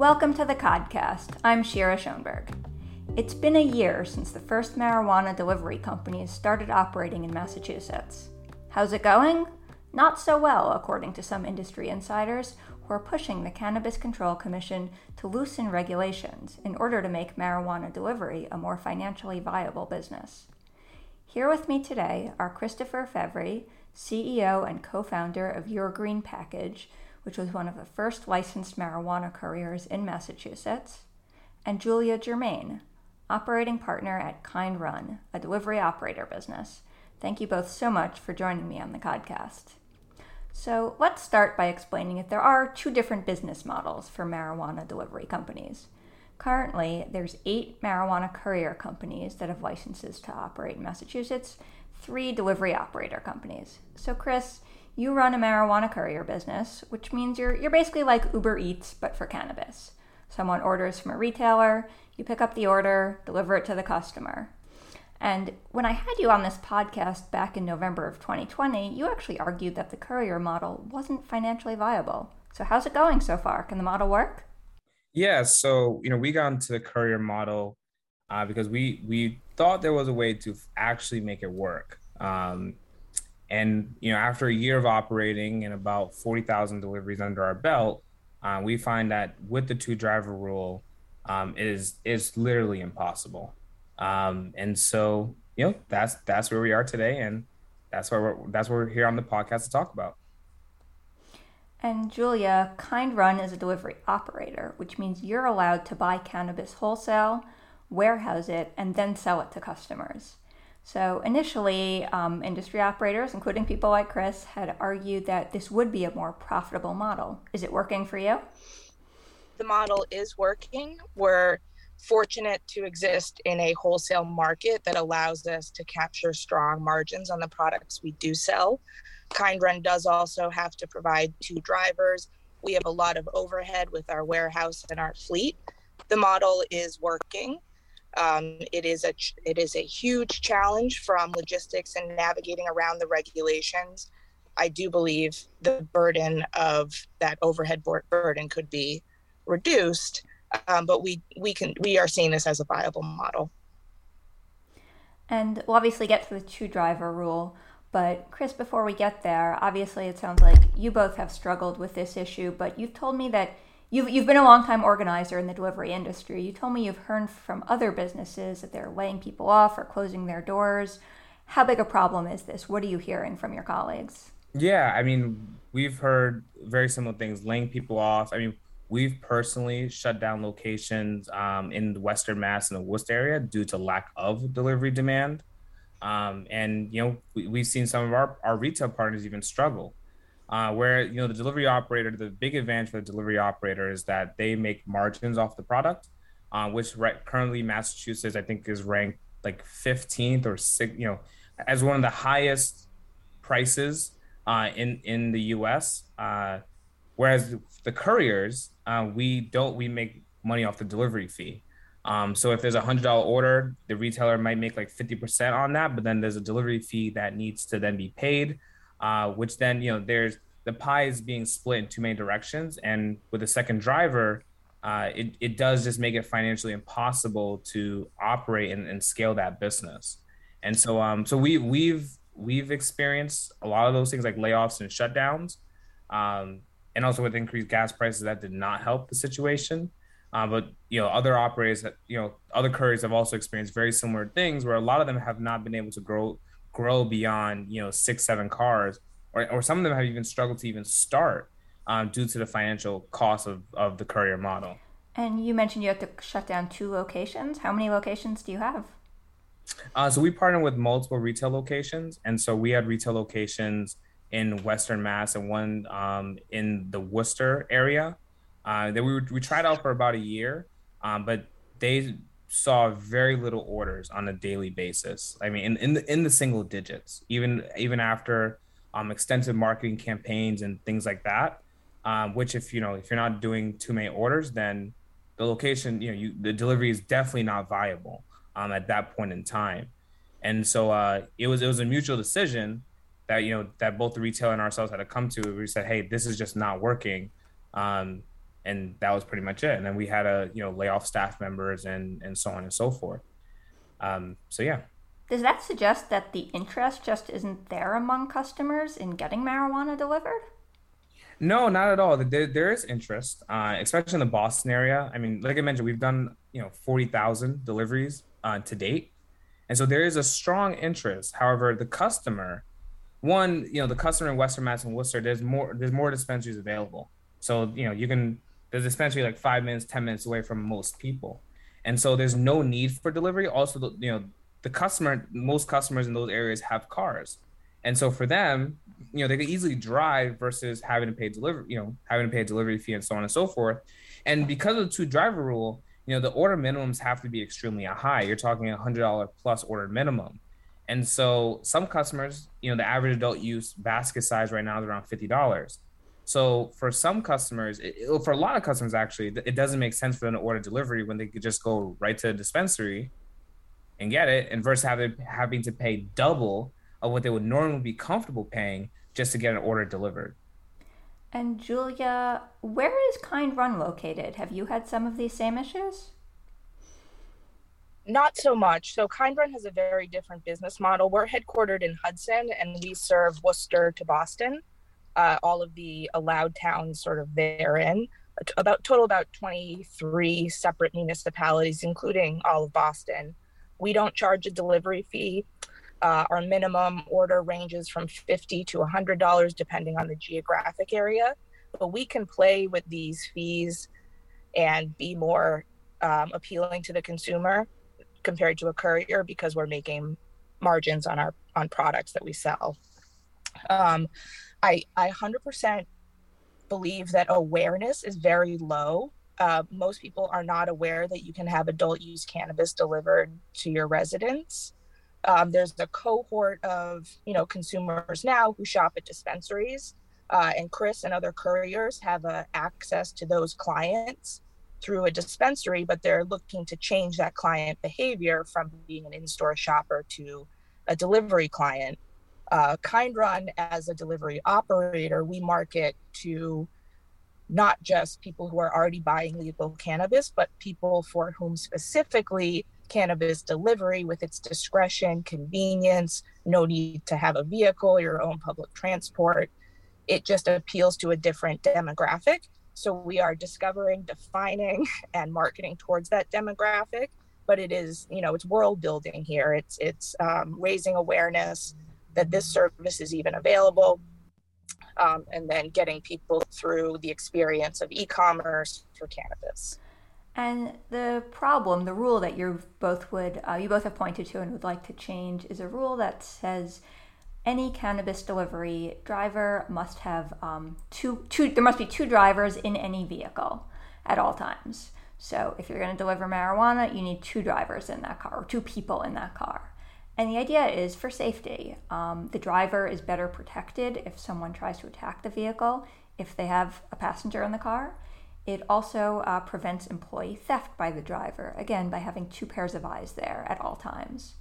Welcome to the Codcast. I'm Shira Schoenberg. It's been a year since the first marijuana delivery companies started operating in Massachusetts. How's it going? Not so well, according to some industry insiders who are pushing the Cannabis Control Commission to loosen regulations in order to make marijuana delivery a more financially viable business. Here with me today are Christopher Fevry, CEO and co founder of Your Green Package, which was one of the first licensed marijuana couriers in Massachusetts, and Julia Germain, operating partner at Kind Run, a delivery operator business. Thank you both so much for joining me on the podcast. So, let's start by explaining that there are two different business models for marijuana delivery companies. Currently, there's eight marijuana courier companies that have licenses to operate in Massachusetts, three delivery operator companies. So, Chris, you run a marijuana courier business, which means you're, you're basically like Uber Eats, but for cannabis. Someone orders from a retailer, you pick up the order, deliver it to the customer. And when I had you on this podcast back in November of 2020, you actually argued that the courier model wasn't financially viable. So, how's it going so far? Can the model work? Yeah, so you know, we got into the courier model uh, because we we thought there was a way to actually make it work. Um, and you know, after a year of operating and about forty thousand deliveries under our belt, uh, we find that with the two driver rule, um, is is literally impossible. Um, and so, you know, that's that's where we are today, and that's why we're that's what we're here on the podcast to talk about. And Julia, Kind Run is a delivery operator, which means you're allowed to buy cannabis wholesale, warehouse it, and then sell it to customers. So initially, um, industry operators, including people like Chris, had argued that this would be a more profitable model. Is it working for you? The model is working. We're fortunate to exist in a wholesale market that allows us to capture strong margins on the products we do sell. Kind Run does also have to provide two drivers. We have a lot of overhead with our warehouse and our fleet. The model is working. Um, it is a it is a huge challenge from logistics and navigating around the regulations. I do believe the burden of that overhead burden could be reduced, um, but we we can we are seeing this as a viable model. And we'll obviously get to the two driver rule. But Chris, before we get there, obviously it sounds like you both have struggled with this issue, but you've told me that You've, you've been a long time organizer in the delivery industry. You told me you've heard from other businesses that they're laying people off or closing their doors. How big a problem is this? What are you hearing from your colleagues? Yeah, I mean, we've heard very similar things, laying people off. I mean, we've personally shut down locations um, in the Western Mass and the Worcester area due to lack of delivery demand. Um, and you know, we, have seen some of our, our retail partners even struggle uh, where you know the delivery operator, the big advantage for the delivery operator is that they make margins off the product, uh, which right, currently Massachusetts I think is ranked like 15th or six, you know, as one of the highest prices uh, in in the U.S. Uh, whereas the couriers, uh, we don't we make money off the delivery fee. Um, so if there's a hundred dollar order, the retailer might make like 50% on that, but then there's a delivery fee that needs to then be paid uh, which then you know there's the pie is being split in too many directions, and with a second driver, uh, it it does just make it financially impossible to operate and, and scale that business. And so um so we we've we've experienced a lot of those things like layoffs and shutdowns. Um, and also with increased gas prices, that did not help the situation. Uh, but you know, other operators that you know, other couriers have also experienced very similar things where a lot of them have not been able to grow grow beyond you know six seven cars or, or some of them have even struggled to even start um, due to the financial cost of, of the courier model. And you mentioned you have to shut down two locations. How many locations do you have? Uh, so we partner with multiple retail locations and so we had retail locations in western mass and one um, in the worcester area. Uh, that we, we tried out for about a year um, but they saw very little orders on a daily basis. I mean, in in the, in the single digits, even even after um, extensive marketing campaigns and things like that. Um, which, if you know, if you're not doing too many orders, then the location, you know, you the delivery is definitely not viable um, at that point in time. And so uh, it was it was a mutual decision that you know that both the retailer and ourselves had to come to. We said, hey, this is just not working. Um, and that was pretty much it. And then we had a you know lay off staff members and and so on and so forth. Um, so yeah. Does that suggest that the interest just isn't there among customers in getting marijuana delivered? No, not at all. There, there is interest, uh, especially in the Boston area. I mean, like I mentioned, we've done you know forty thousand deliveries uh, to date, and so there is a strong interest. However, the customer, one, you know, the customer in Western Mass and Worcester, there's more there's more dispensaries available. So you know, you can a dispensary like five minutes, ten minutes away from most people, and so there's no need for delivery. Also, the, you know, the customer, most customers in those areas have cars. And so for them, you know, they could easily drive versus having to pay delivery, you know, having to pay a delivery fee and so on and so forth. And because of the two driver rule, you know, the order minimums have to be extremely high. You're talking a hundred dollar plus order minimum. And so some customers, you know, the average adult use basket size right now is around fifty dollars. So for some customers, it, for a lot of customers actually, it doesn't make sense for them to order delivery when they could just go right to a dispensary and get it, and versus having having to pay double of what they would normally be comfortable paying just to get an order delivered. And Julia, where is Kind Run located? Have you had some of these same issues? Not so much. So Kind Run has a very different business model. We're headquartered in Hudson and we serve Worcester to Boston, uh, all of the allowed towns sort of therein. About total about 23 separate municipalities, including all of Boston. We don't charge a delivery fee. Uh, our minimum order ranges from 50 to $100 depending on the geographic area. But we can play with these fees and be more um, appealing to the consumer compared to a courier because we're making margins on our on products that we sell. Um, I I 100% believe that awareness is very low. Uh, most people are not aware that you can have adult use cannabis delivered to your residence. Um, there's a cohort of you know consumers now who shop at dispensaries, uh, and Chris and other couriers have uh, access to those clients through a dispensary, but they're looking to change that client behavior from being an in-store shopper to a delivery client. Uh, kind Run as a delivery operator, we market to not just people who are already buying legal cannabis, but people for whom specifically cannabis delivery with its discretion, convenience, no need to have a vehicle, your own public transport. It just appeals to a different demographic. So we are discovering, defining, and marketing towards that demographic. But it is, you know, it's world building here. It's it's um, raising awareness that this service is even available, um, and then getting people through the experience of e-commerce for cannabis. And the problem, the rule that you both would uh, you both have pointed to and would like to change is a rule that says any cannabis delivery driver must have um, two two. There must be two drivers in any vehicle at all times. So if you're going to deliver marijuana, you need two drivers in that car or two people in that car. And the idea is for safety. Um, the driver is better protected if someone tries to attack the vehicle if they have a passenger in the car. It also uh, prevents employee theft by the driver, again, by having two pairs of eyes there at all times.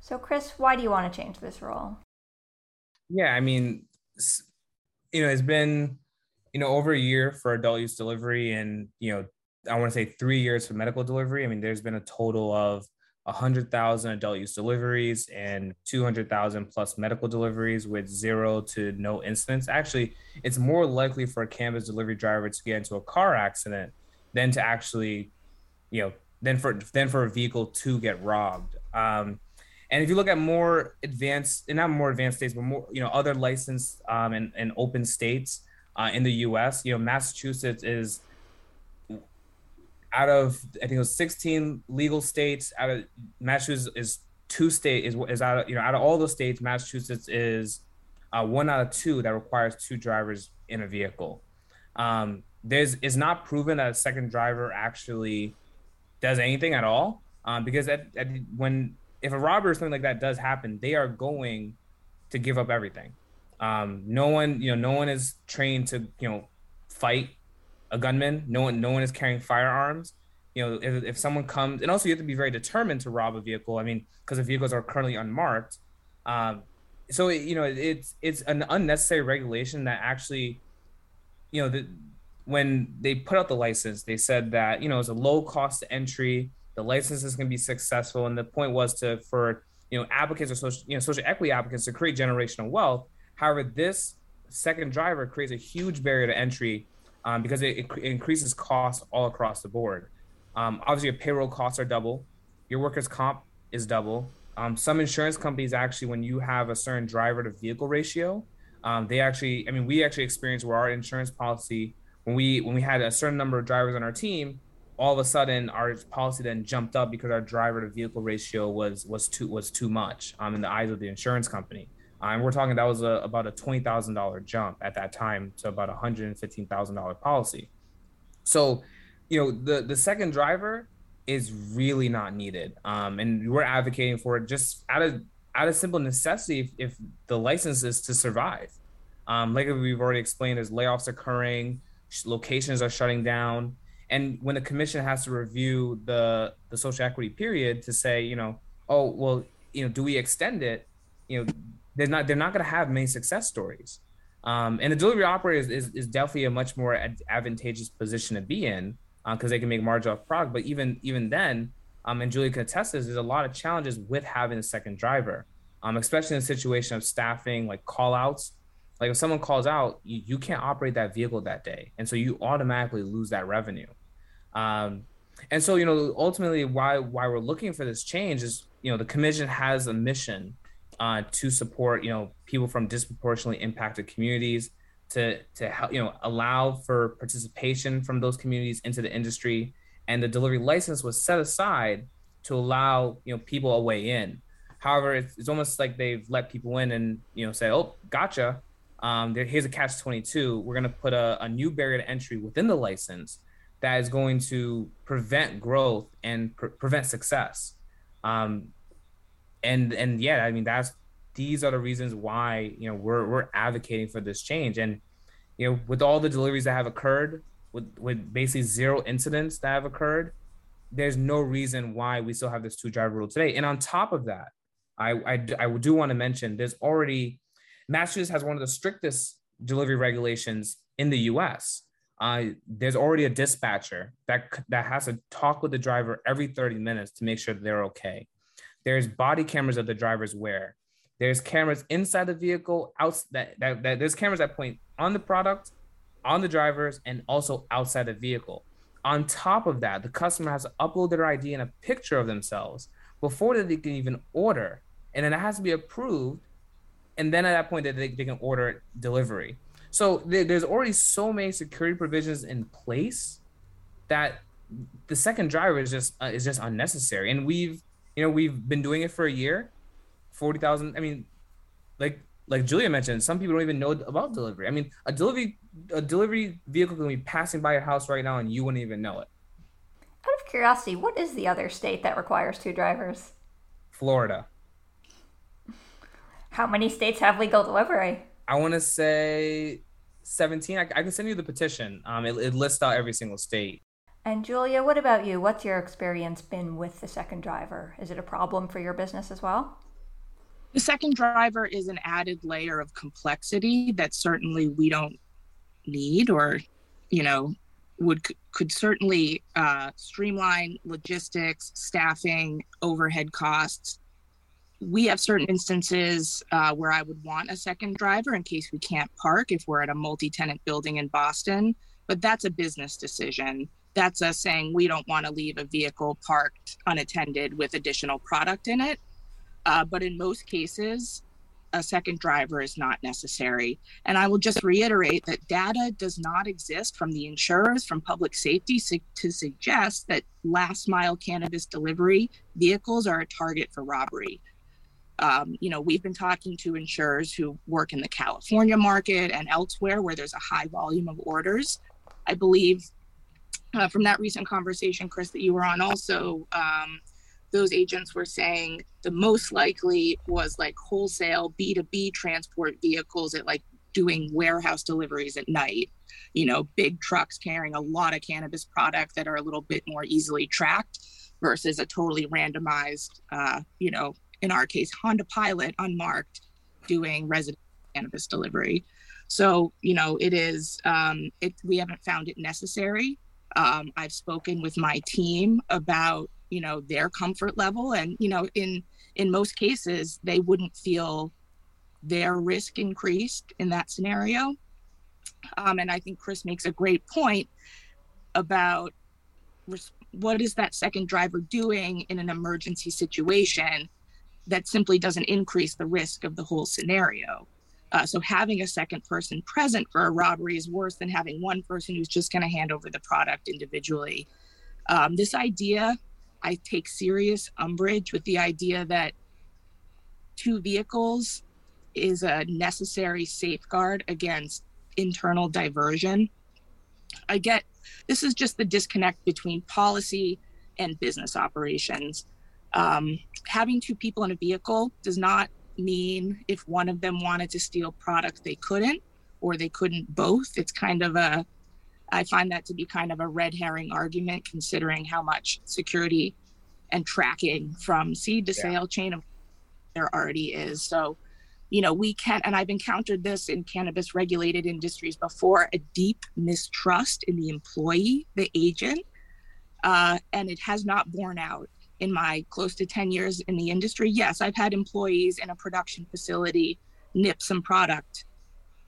So, Chris, why do you want to change this rule? Yeah, I mean, you know, it's been, you know, over a year for adult use delivery and, you know, I want to say three years for medical delivery. I mean, there's been a total of 100,000 adult use deliveries and 200,000 plus medical deliveries with zero to no incidents. Actually, it's more likely for a cannabis delivery driver to get into a car accident than to actually, you know, than for than for a vehicle to get robbed. Um, and if you look at more advanced, and not more advanced states, but more, you know, other licensed um, and, and open states uh, in the U.S., you know, Massachusetts is out of I think it was 16 legal states. Out of Massachusetts is two state is is out of you know out of all those states, Massachusetts is uh, one out of two that requires two drivers in a vehicle. Um, there's it's not proven that a second driver actually does anything at all um, because at, at, when if a robbery or something like that does happen, they are going to give up everything. Um, no one, you know, no one is trained to, you know, fight a gunman. No one, no one is carrying firearms. You know, if, if someone comes, and also you have to be very determined to rob a vehicle. I mean, because the vehicles are currently unmarked. Um, so you know, it's it's an unnecessary regulation that actually, you know, the when they put out the license, they said that you know it's a low cost entry. The license is going to be successful, and the point was to for you know applicants or social you know social equity applicants to create generational wealth. However, this second driver creates a huge barrier to entry um, because it, it, increases costs all across the board. Um, obviously, your payroll costs are double, your workers' comp is double. Um, some insurance companies actually, when you have a certain driver to vehicle ratio, um, they actually, I mean, we actually experienced where our insurance policy, when we when we had a certain number of drivers on our team, all of a sudden our policy then jumped up because our driver to vehicle ratio was was too was too much um, in the eyes of the insurance company. And we're talking that was a, about a twenty thousand dollar jump at that time to about a hundred and fifteen thousand dollar policy. So, you know, the the second driver is really not needed, um, and we're advocating for it just out of out of simple necessity if, if the license is to survive. Um, like we've already explained, there's layoffs occurring, locations are shutting down, and when the commission has to review the the social equity period to say, you know, oh well, you know, do we extend it? You know, they're not they're not going to have many success stories. Um, and the delivery operator is, is, is, definitely a much more ad- advantageous position to be in because uh, they can make margin off product. But even even then, um, and Julie can attest this, there's a lot of challenges with having a second driver, um, especially in a situation of staffing, like call outs. Like if someone calls out, you, you can't operate that vehicle that day. And so you automatically lose that revenue. Um, and so, you know, ultimately why why we're looking for this change is, you know, the commission has a mission uh, to support you know people from disproportionately impacted communities to to help you know allow for participation from those communities into the industry. And the delivery license was set aside to allow you know people a way in. However it's, it's almost like they've let people in and you know say oh gotcha. Um, there, here's a catch 22 we're going to put a, a new barrier to entry within the license that is going to prevent growth and pre- prevent success. Um, and and yeah, I mean that's these are the reasons why you know we're we're advocating for this change. And you know, with all the deliveries that have occurred, with with basically zero incidents that have occurred, there's no reason why we still have this two driver rule today. And on top of that, I I, I do want to mention there's already Massachusetts has one of the strictest delivery regulations in the U.S. Uh, there's already a dispatcher that that has to talk with the driver every 30 minutes to make sure they're okay. There's body cameras that the drivers wear. There's cameras inside the vehicle, out that, that, that there's cameras that point on the product, on the drivers, and also outside the vehicle. On top of that, the customer has to upload their ID and a picture of themselves before they can even order. And then it has to be approved. And then at that point, they, they can order delivery. So there's already so many security provisions in place that the second driver is just uh, is just unnecessary. And we've you know, we've been doing it for a year, forty thousand. I mean, like like Julia mentioned, some people don't even know about delivery. I mean, a delivery a delivery vehicle can be passing by your house right now, and you wouldn't even know it. Out of curiosity, what is the other state that requires two drivers? Florida. How many states have legal delivery? I want to say 17. I, I, can send you the petition. Um, it, it lists out every single state. And Julia, what about you? What's your experience been with the second driver? Is it a problem for your business as well? The second driver is an added layer of complexity that certainly we don't need or, you know, would could certainly uh, streamline logistics, staffing, overhead costs. We have certain instances uh, where I would want a second driver in case we can't park if we're at a multi-tenant building in Boston, but that's a business decision that's us saying we don't want to leave a vehicle parked unattended with additional product in it. Uh, but in most cases, a second driver is not necessary. And I will just reiterate that data does not exist from the insurers, from public safety su- to suggest that last mile cannabis delivery vehicles are a target for robbery. Um, you know, we've been talking to insurers who work in the California market and elsewhere where there's a high volume of orders. I believe uh, from that recent conversation, Chris, that you were on also, um, those agents were saying the most likely was like wholesale B2B transport vehicles at like doing warehouse deliveries at night. You know, big trucks carrying a lot of cannabis product that are a little bit more easily tracked versus a totally randomized, uh, you know, in our case, Honda Pilot unmarked doing resident cannabis delivery. So, you know, it is, um, it, we haven't found it necessary. Um, I've spoken with my team about, you know, their comfort level. And, you know, in, in most cases, they wouldn't feel their risk increased in that scenario. Um, and I think Chris makes a great point about res- what is that second driver doing in an emergency situation that simply doesn't increase the risk of the whole scenario. Uh, so having a second person present for a robbery is worse than having one person who's just going to hand over the product individually. Um, this idea, I take serious umbrage with the idea that two vehicles is a necessary safeguard against internal diversion. I get this is just the disconnect between policy and business operations. Um, having two people in a vehicle does not mean if one of them wanted to steal product, they couldn't, or they couldn't both. It's kind of a, I find that to be kind of a red herring argument, considering how much security and tracking from seed to yeah. sale chain of there already is. So, you know, we can, and I've encountered this in cannabis regulated industries before a deep mistrust in the employee, the agent, uh, and it has not borne out in my close to 10 years in the industry, yes, I've had employees in a production facility nip some product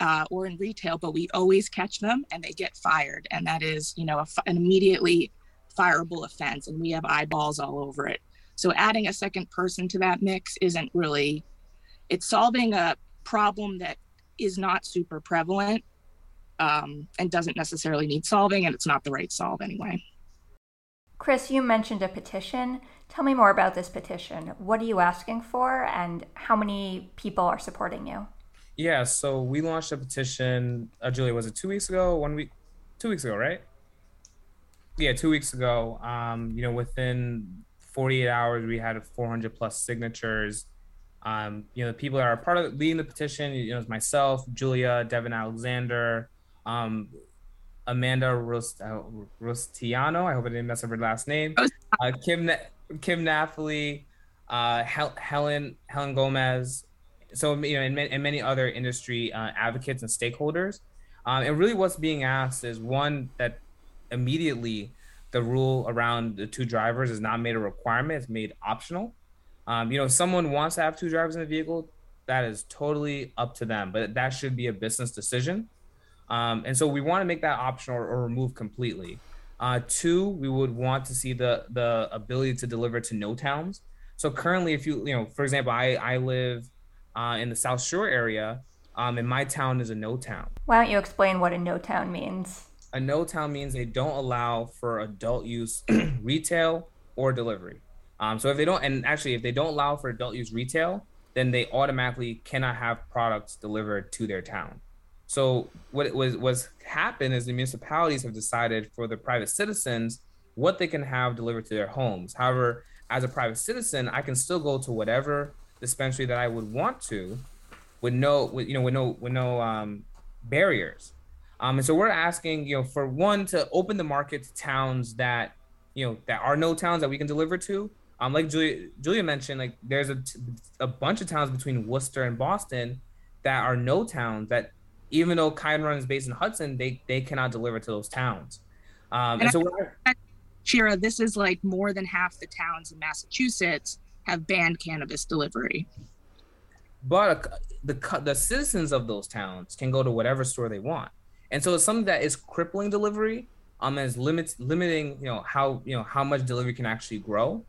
uh, or in retail, but we always catch them and they get fired. And that is, you know, an immediately fireable offense. And we have eyeballs all over it. So adding a second person to that mix isn't really, it's solving a problem that is not super prevalent um, and doesn't necessarily need solving. And it's not the right solve anyway. Chris, you mentioned a petition. Tell me more about this petition. What are you asking for, and how many people are supporting you? Yeah, so we launched a petition. Uh, Julia, was it two weeks ago? One week? Two weeks ago, right? Yeah, two weeks ago. Um, you know, within 48 hours, we had 400 plus signatures. Um, you know, the people that are part of leading the petition, you know, it's myself, Julia, Devin Alexander, um, Amanda Rost- uh, Rostiano. I hope I didn't mess up her last name. Uh, Kim Kim Napoli, uh, Hel- Helen Helen Gomez. So you know, and, and many other industry uh, advocates and stakeholders. Um, and really, what's being asked is one that immediately the rule around the two drivers is not made a requirement; it's made optional. Um, you know, if someone wants to have two drivers in the vehicle, that is totally up to them. But that should be a business decision. Um, and so we want to make that optional or, or remove completely. Uh, two, we would want to see the the ability to deliver to no towns. So currently, if you you know, for example, I I live uh, in the South Shore area, um, and my town is a no town. Why don't you explain what a no town means? A no town means they don't allow for adult use retail or delivery. Um, so if they don't, and actually, if they don't allow for adult use retail, then they automatically cannot have products delivered to their town. So what was was happened is the municipalities have decided for the private citizens what they can have delivered to their homes. However, as a private citizen, I can still go to whatever dispensary that I would want to, with no, with, you know, with no, with no um, barriers. Um, and so we're asking, you know, for one to open the market to towns that, you know, that are no towns that we can deliver to. Um, like Julia, Julia mentioned, like there's a, a bunch of towns between Worcester and Boston that are no towns that even though Run is based in Hudson, they they cannot deliver to those towns. Um, and, and so, Shira, this is like more than half the towns in Massachusetts have banned cannabis delivery. But the the citizens of those towns can go to whatever store they want, and so it's something that is crippling delivery. Um, and is limits limiting you know how you know how much delivery can actually grow.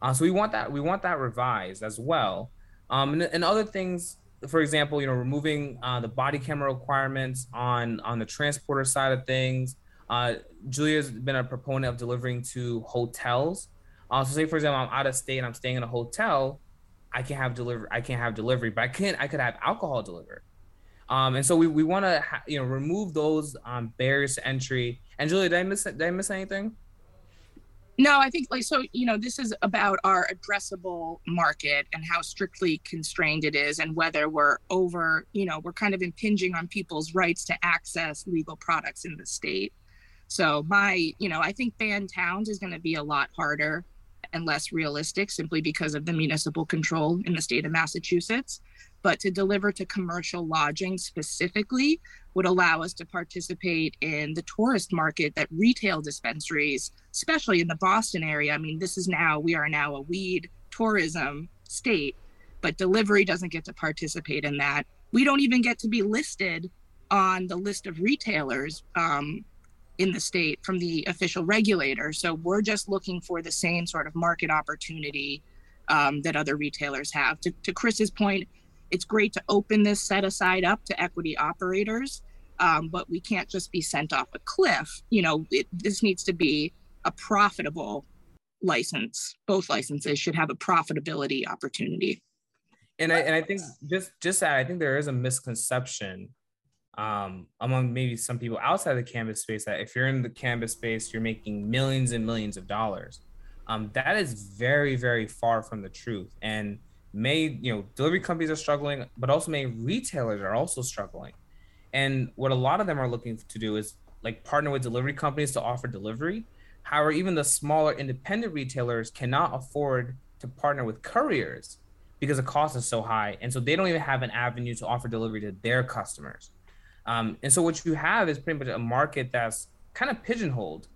Uh, so we want that we want that revised as well. Um, and, and other things for example, you know, removing uh, the body camera requirements on on the transporter side of things. Uh, Julia's been a proponent of delivering to hotels. Uh, so, say for example, I'm out of state and I'm staying in a hotel, I can't have delivery. I can't have delivery, but I can I could have alcohol delivered. Um, and so we, we want to ha- you know remove those um, barriers to entry. And Julia, did I miss did I miss anything? No, I think like so, you know, this is about our addressable market and how strictly constrained it is and whether we're over, you know, we're kind of impinging on people's rights to access legal products in the state. So my, you know, I think banned towns is going to be a lot harder and less realistic simply because of the municipal control in the state of Massachusetts. But to deliver to commercial lodging specifically would allow us to participate in the tourist market that retail dispensaries, especially in the Boston area. I mean, this is now, we are now a weed tourism state, but delivery doesn't get to participate in that. We don't even get to be listed on the list of retailers um, in the state from the official regulator. So we're just looking for the same sort of market opportunity um, that other retailers have. To, to Chris's point, it's great to open this set aside up to equity operators, um, but we can't just be sent off a cliff. You know, it, this needs to be a profitable license. Both licenses should have a profitability opportunity. And I and I think just just that I think there is a misconception um, among maybe some people outside the cannabis space that if you're in the cannabis space, you're making millions and millions of dollars. Um, that is very very far from the truth and may you know delivery companies are struggling but also many retailers are also struggling. And what a lot of them are looking to do is like partner with delivery companies to offer delivery. However even the smaller independent retailers cannot afford to partner with couriers because the cost is so high. And so they don't even have an avenue to offer delivery to their customers. Um, and so what you have is pretty much a market that's kind of pigeonholed.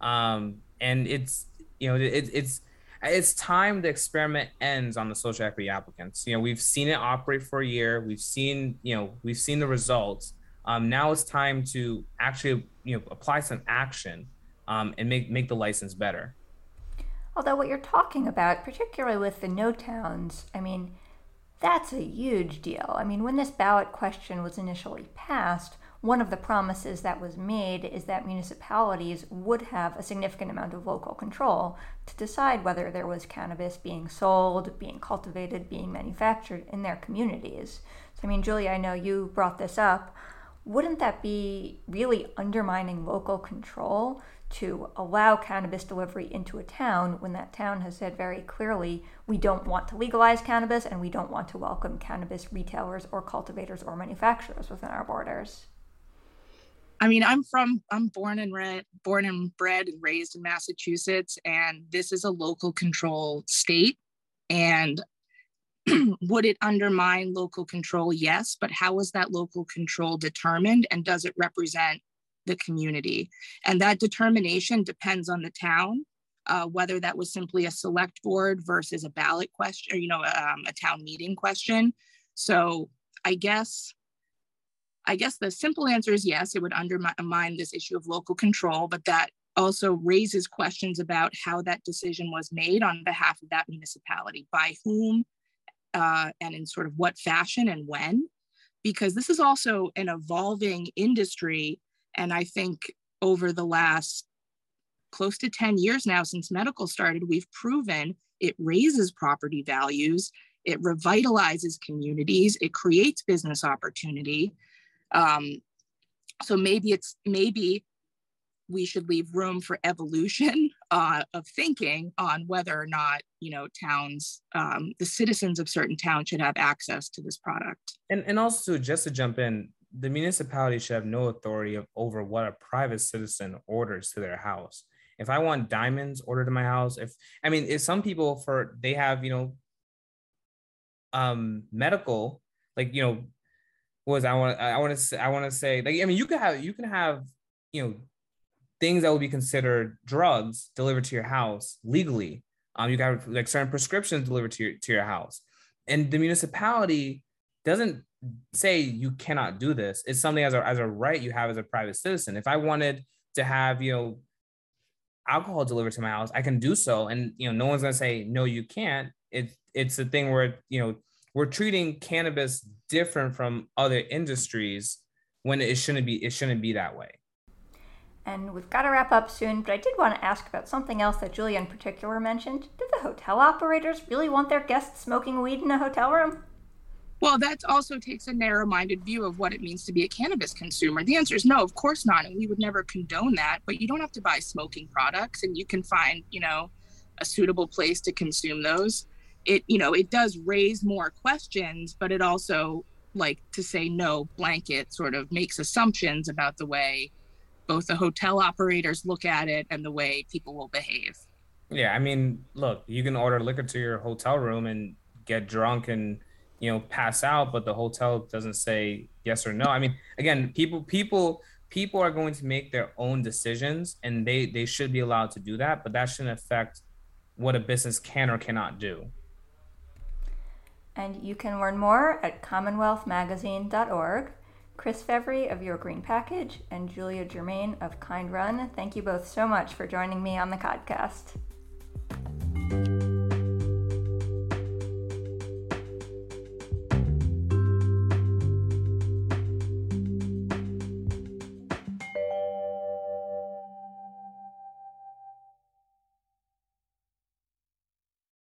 Um, and it's you know it, it's it's time the experiment ends on the social equity applicants. You know, we've seen it operate for a year. We've seen, you know, we've seen the results. Um, now it's time to actually, you know, apply some action um, and make make the license better. Although what you're talking about, particularly with the no towns, I mean, that's a huge deal. I mean, when this ballot question was initially passed, one of the promises that was made is that municipalities would have a significant amount of local control to decide whether there was cannabis being sold, being cultivated, being manufactured in their communities. So, I mean, Julia, I know you brought this up. Wouldn't that be really undermining local control to allow cannabis delivery into a town when that town has said very clearly we don't want to legalize cannabis and we don't want to welcome cannabis retailers or cultivators or manufacturers within our borders? I mean, I'm from, I'm born and red, born and bred and raised in Massachusetts, and this is a local control state. And would it undermine local control? Yes, but how is that local control determined, and does it represent the community? And that determination depends on the town. Uh, whether that was simply a select board versus a ballot question, or, you know, um, a town meeting question. So I guess I guess the simple answer is yes, it would undermine this issue of local control, but that also raises questions about how that decision was made on behalf of that municipality, by whom, uh, and in sort of what fashion and when, because this is also an evolving industry. And I think over the last close to 10 years now since medical started, we've proven it raises property values, it revitalizes communities, it creates business opportunity. Um, so maybe it's maybe we should leave room for evolution uh, of thinking on whether or not you know towns um, the citizens of certain towns should have access to this product. And and also just to jump in the municipality should have no authority of, over what a private citizen orders to their house. If i want diamonds ordered to my house if i mean if some people for they have you know um medical like you know was I want I want to I want to say like I mean you can have you can have you know things that would be considered drugs delivered to your house legally. Um, you got like certain prescriptions delivered to your to your house, and the municipality doesn't say you cannot do this. It's something as a as a right you have as a private citizen. If I wanted to have you know alcohol delivered to my house, I can do so, and you know no one's gonna say no you can't. It's it's a thing where you know we're treating cannabis different from other industries when it shouldn't be it shouldn't be that way and we've got to wrap up soon but i did want to ask about something else that julia in particular mentioned did the hotel operators really want their guests smoking weed in a hotel room well, that also takes a narrow minded view of what it means to be a cannabis consumer. The answer is no, of course not. And we would never condone that. But you don't have to buy smoking products and you can find, you know, a suitable place to consume those it you know it does raise more questions but it also like to say no blanket sort of makes assumptions about the way both the hotel operators look at it and the way people will behave yeah i mean look you can order liquor to your hotel room and get drunk and you know, pass out, but the hotel doesn't say yes or no. I mean, again, people people people are going to make their own decisions and they they should be allowed to do that, but that shouldn't affect what a business can or cannot do. And you can learn more at commonwealthmagazine.org. Chris Fevry of Your Green Package and Julia Germain of Kind Run, thank you both so much for joining me on the podcast.